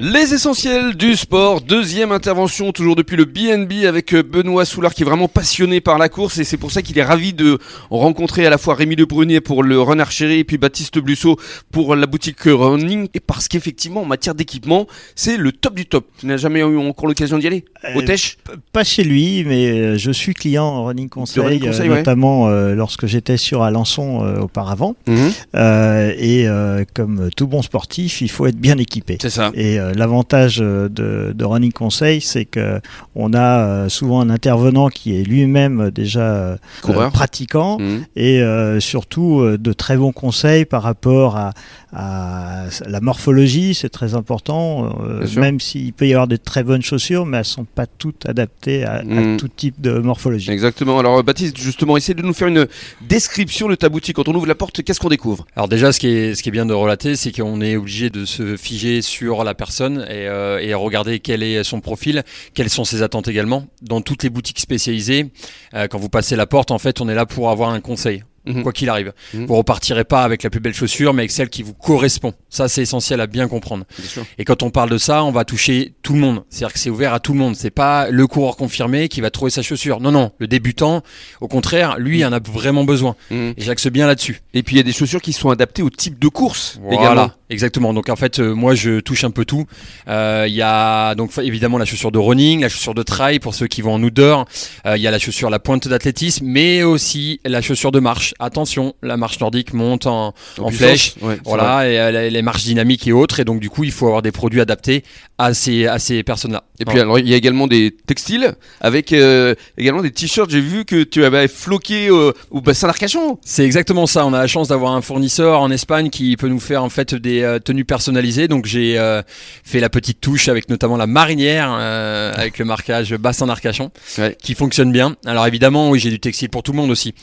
Les essentiels du sport, deuxième intervention toujours depuis le BNB avec euh, Benoît Soulard qui est vraiment passionné par la course et c'est pour ça qu'il est ravi de rencontrer à la fois Rémi Le Brunier pour le Run Archery et puis Baptiste Blusseau pour la boutique Running et parce qu'effectivement en matière d'équipement c'est le top du top. Tu n'as jamais eu encore l'occasion d'y aller? Au Euh, Tèche Pas chez lui, mais euh, je suis client en running conseil, running conseil, ouais. notamment euh, lorsque j'étais sur Alençon euh, auparavant. Mhm. Et comme tout bon sportif, il faut être bien équipé. C'est ça. Et euh, l'avantage euh, de, de Running Conseil, c'est que on a euh, souvent un intervenant qui est lui-même déjà euh, Coureur. pratiquant Mhm. et euh, surtout de très bons conseils par rapport à, à la morphologie, c'est très important. euh, même s'il peut y avoir de très bonnes chaussures, mais elles sont pas toutes adaptées à, à Mhm. tout type de morphologie. Exactement. Alors Baptiste, justement, essaie de nous faire une description de ta boutique. Quand on ouvre la porte, qu'est-ce qu'on découvre? Alors déjà, ce qui est, ce qui est bien de relater, c'est qu'on est obligé de se figer sur la personne et, euh, et regarder quel est son profil, quelles sont ses attentes également. Dans toutes les boutiques spécialisées, euh, quand vous passez la porte, en fait, on est là pour avoir un conseil. Mhm. Quoi qu'il arrive. Mhm. Vous repartirez pas avec la plus belle chaussure, mais avec celle qui vous correspond. Ça, c'est essentiel à bien comprendre. Bien sûr. Et quand on parle de ça, on va toucher tout le monde. C'est-à-dire que c'est ouvert à tout le monde. C'est pas le coureur confirmé qui va trouver sa chaussure. Non, non. Le débutant, au contraire, lui, en a vraiment besoin. Mhm. Et j'axe bien là-dessus. Et puis il y a des chaussures qui sont adaptées au type de course Voilà, également. exactement. Donc en fait, euh, moi je touche un peu tout. Euh, Il y a donc évidemment la chaussure de running, la chaussure de trail pour ceux qui vont en outdoor. Euh, Il y a la chaussure la pointe d'athlétisme, mais aussi la chaussure de marche. Attention, la marche nordique monte en, flèche. Ouais. Voilà, et euh, les- les marches dynamiques et autres. Et donc du coup, il faut avoir des produits adaptés à ces, à ces personnes-là. Et puis alors il y a également des textiles avec euh, également des t-shirts. J'ai vu que tu avais floqué euh, au bassin d'Arcachon. C'est exactement ça. On a la chance d'avoir un fournisseur en Espagne qui peut nous faire en fait des euh, tenues personnalisées. Donc j'ai fait la petite touche avec notamment la marinière avec le marquage bassin d'Arcachon Ouais. qui fonctionne bien. Alors évidemment, oui, j'ai du textile pour tout le monde aussi.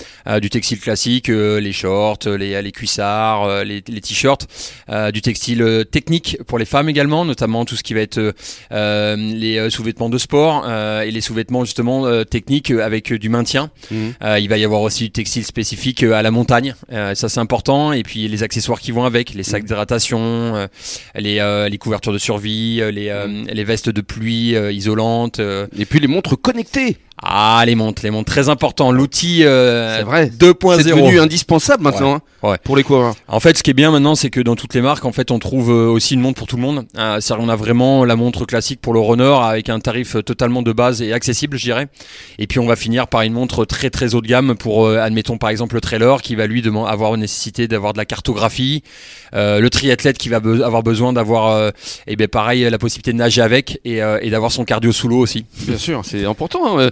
Du textile classique, euh, les shorts, les, les cuissards, euh, les, les t-shirts, euh, du textile technique pour les femmes également, notamment tout ce qui va être les sous-vêtements de sport et les sous-vêtements justement techniques avec du maintien. Euh, il va y avoir aussi du textile spécifique à la montagne, ça c'est important. Et puis les accessoires qui vont avec, les sacs Mhm. d'hydratation, les, les couvertures de survie, les, Mhm. les vestes de pluie isolantes. Et puis les montres connectées. Ah, les montres, les montres, très important. L'outil euh, C'est vrai. 2.0. C'est devenu indispensable maintenant hein, Ouais, pour les coureurs. En fait, ce qui est bien maintenant, c'est que dans toutes les marques, en fait, on trouve euh, aussi une montre pour tout le monde. Euh, c'est-à-dire, on a vraiment la montre classique pour le runner avec un tarif euh, totalement de base et accessible, je dirais. Et puis, on va finir par une montre très très haut de gamme pour, euh, admettons par exemple le trailer qui va lui avoir une nécessité d'avoir de la cartographie, le triathlète qui va be- avoir besoin d'avoir, eh ben pareil, la possibilité de nager avec et, et d'avoir son cardio sous l'eau aussi. Bien sûr, c'est important. hein,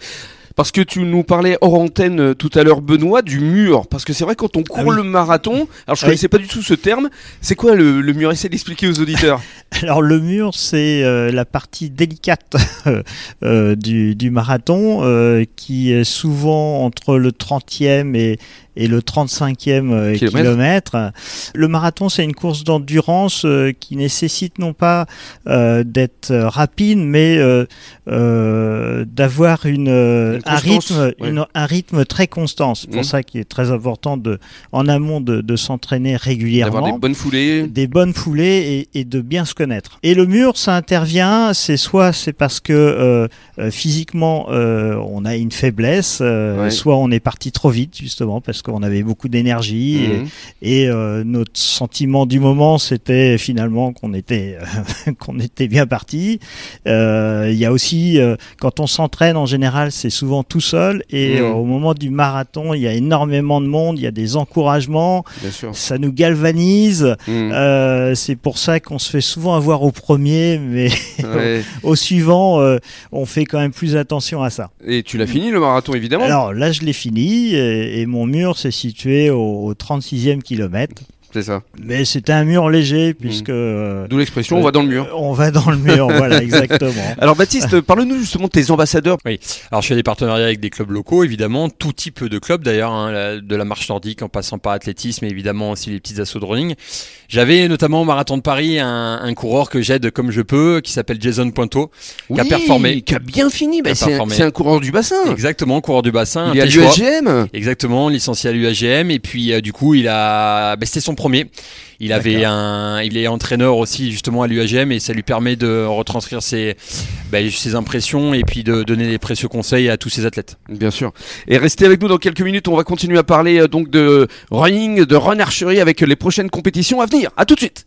Parce que tu nous parlais hors antenne euh, tout à l'heure, Benoît, du mur. Parce que c'est vrai, quand on court Ah oui. le marathon, alors je Oui. connaissais pas du tout ce terme. C'est quoi le, le mur? Essaye d'expliquer aux auditeurs. Alors le mur, c'est euh, la partie délicate euh, du, du marathon euh, qui est souvent entre le 30e et, et le 35e euh, Kilomètre. kilomètre. Le marathon, c'est une course d'endurance euh, qui nécessite non pas euh, d'être rapide, mais d'avoir une, Une un rythme, ouais. une- un rythme très constant. C'est pour Mhm. ça qu'il est très important de, en amont de, de s'entraîner régulièrement D'avoir des bonnes foulées. des bonnes foulées et, et de bien se connaître. Et le mur, ça intervient, c'est soit c'est parce que euh, physiquement euh, on a une faiblesse, euh, Ouais. soit on est parti trop vite justement parce qu'on avait beaucoup d'énergie Mhm. et, et, euh, notre sentiment du moment c'était finalement qu'on était qu'on était bien parti. Euh, Il y a aussi euh, quand on s'entraîne en général c'est souvent tout seul et Mhm. euh, au moment du marathon il y a énormément de monde, il y a des encouragements, ça nous galvanise. Mhm. Euh, c'est pour ça qu'on se fait souvent avoir au premier, mais Ouais. au suivant, euh, on fait quand même plus attention à ça. Et tu l'as fini le marathon évidemment. Alors là, je l'ai fini et, et mon mur s'est situé au, au 36e kilomètre. C'est ça. Mais c'était un mur léger puisque euh, D'où l'expression, on va dans le mur. on va dans le mur, voilà, exactement. Alors Baptiste, parle-nous justement de tes ambassadeurs. Alors je fais des partenariats avec des clubs locaux, évidemment, tout type de clubs d'ailleurs, hein, de la marche nordique en passant par athlétisme et évidemment aussi les petites assauts de running. J'avais notamment au Marathon de Paris un, un coureur que j'aide comme je peux, qui s'appelle Jason Pointeau, qui a Oui, performé. Qui a bien fini. Bah, c'est un- coureur du bassin. Exactement, coureur du bassin. Il est à l'UAGM. Exactement, licencié à l'UAGM et puis euh, du coup il a, bah, c'était son premier. Il avait un, il est entraîneur aussi justement à l'UAGM et ça lui permet de retranscrire ses, bah, ses impressions et puis de donner des précieux conseils à tous ses athlètes. Bien sûr. Et restez avec nous dans quelques minutes. On va continuer à parler euh, donc de running, de run archery avec les prochaines compétitions à venir. À tout de suite.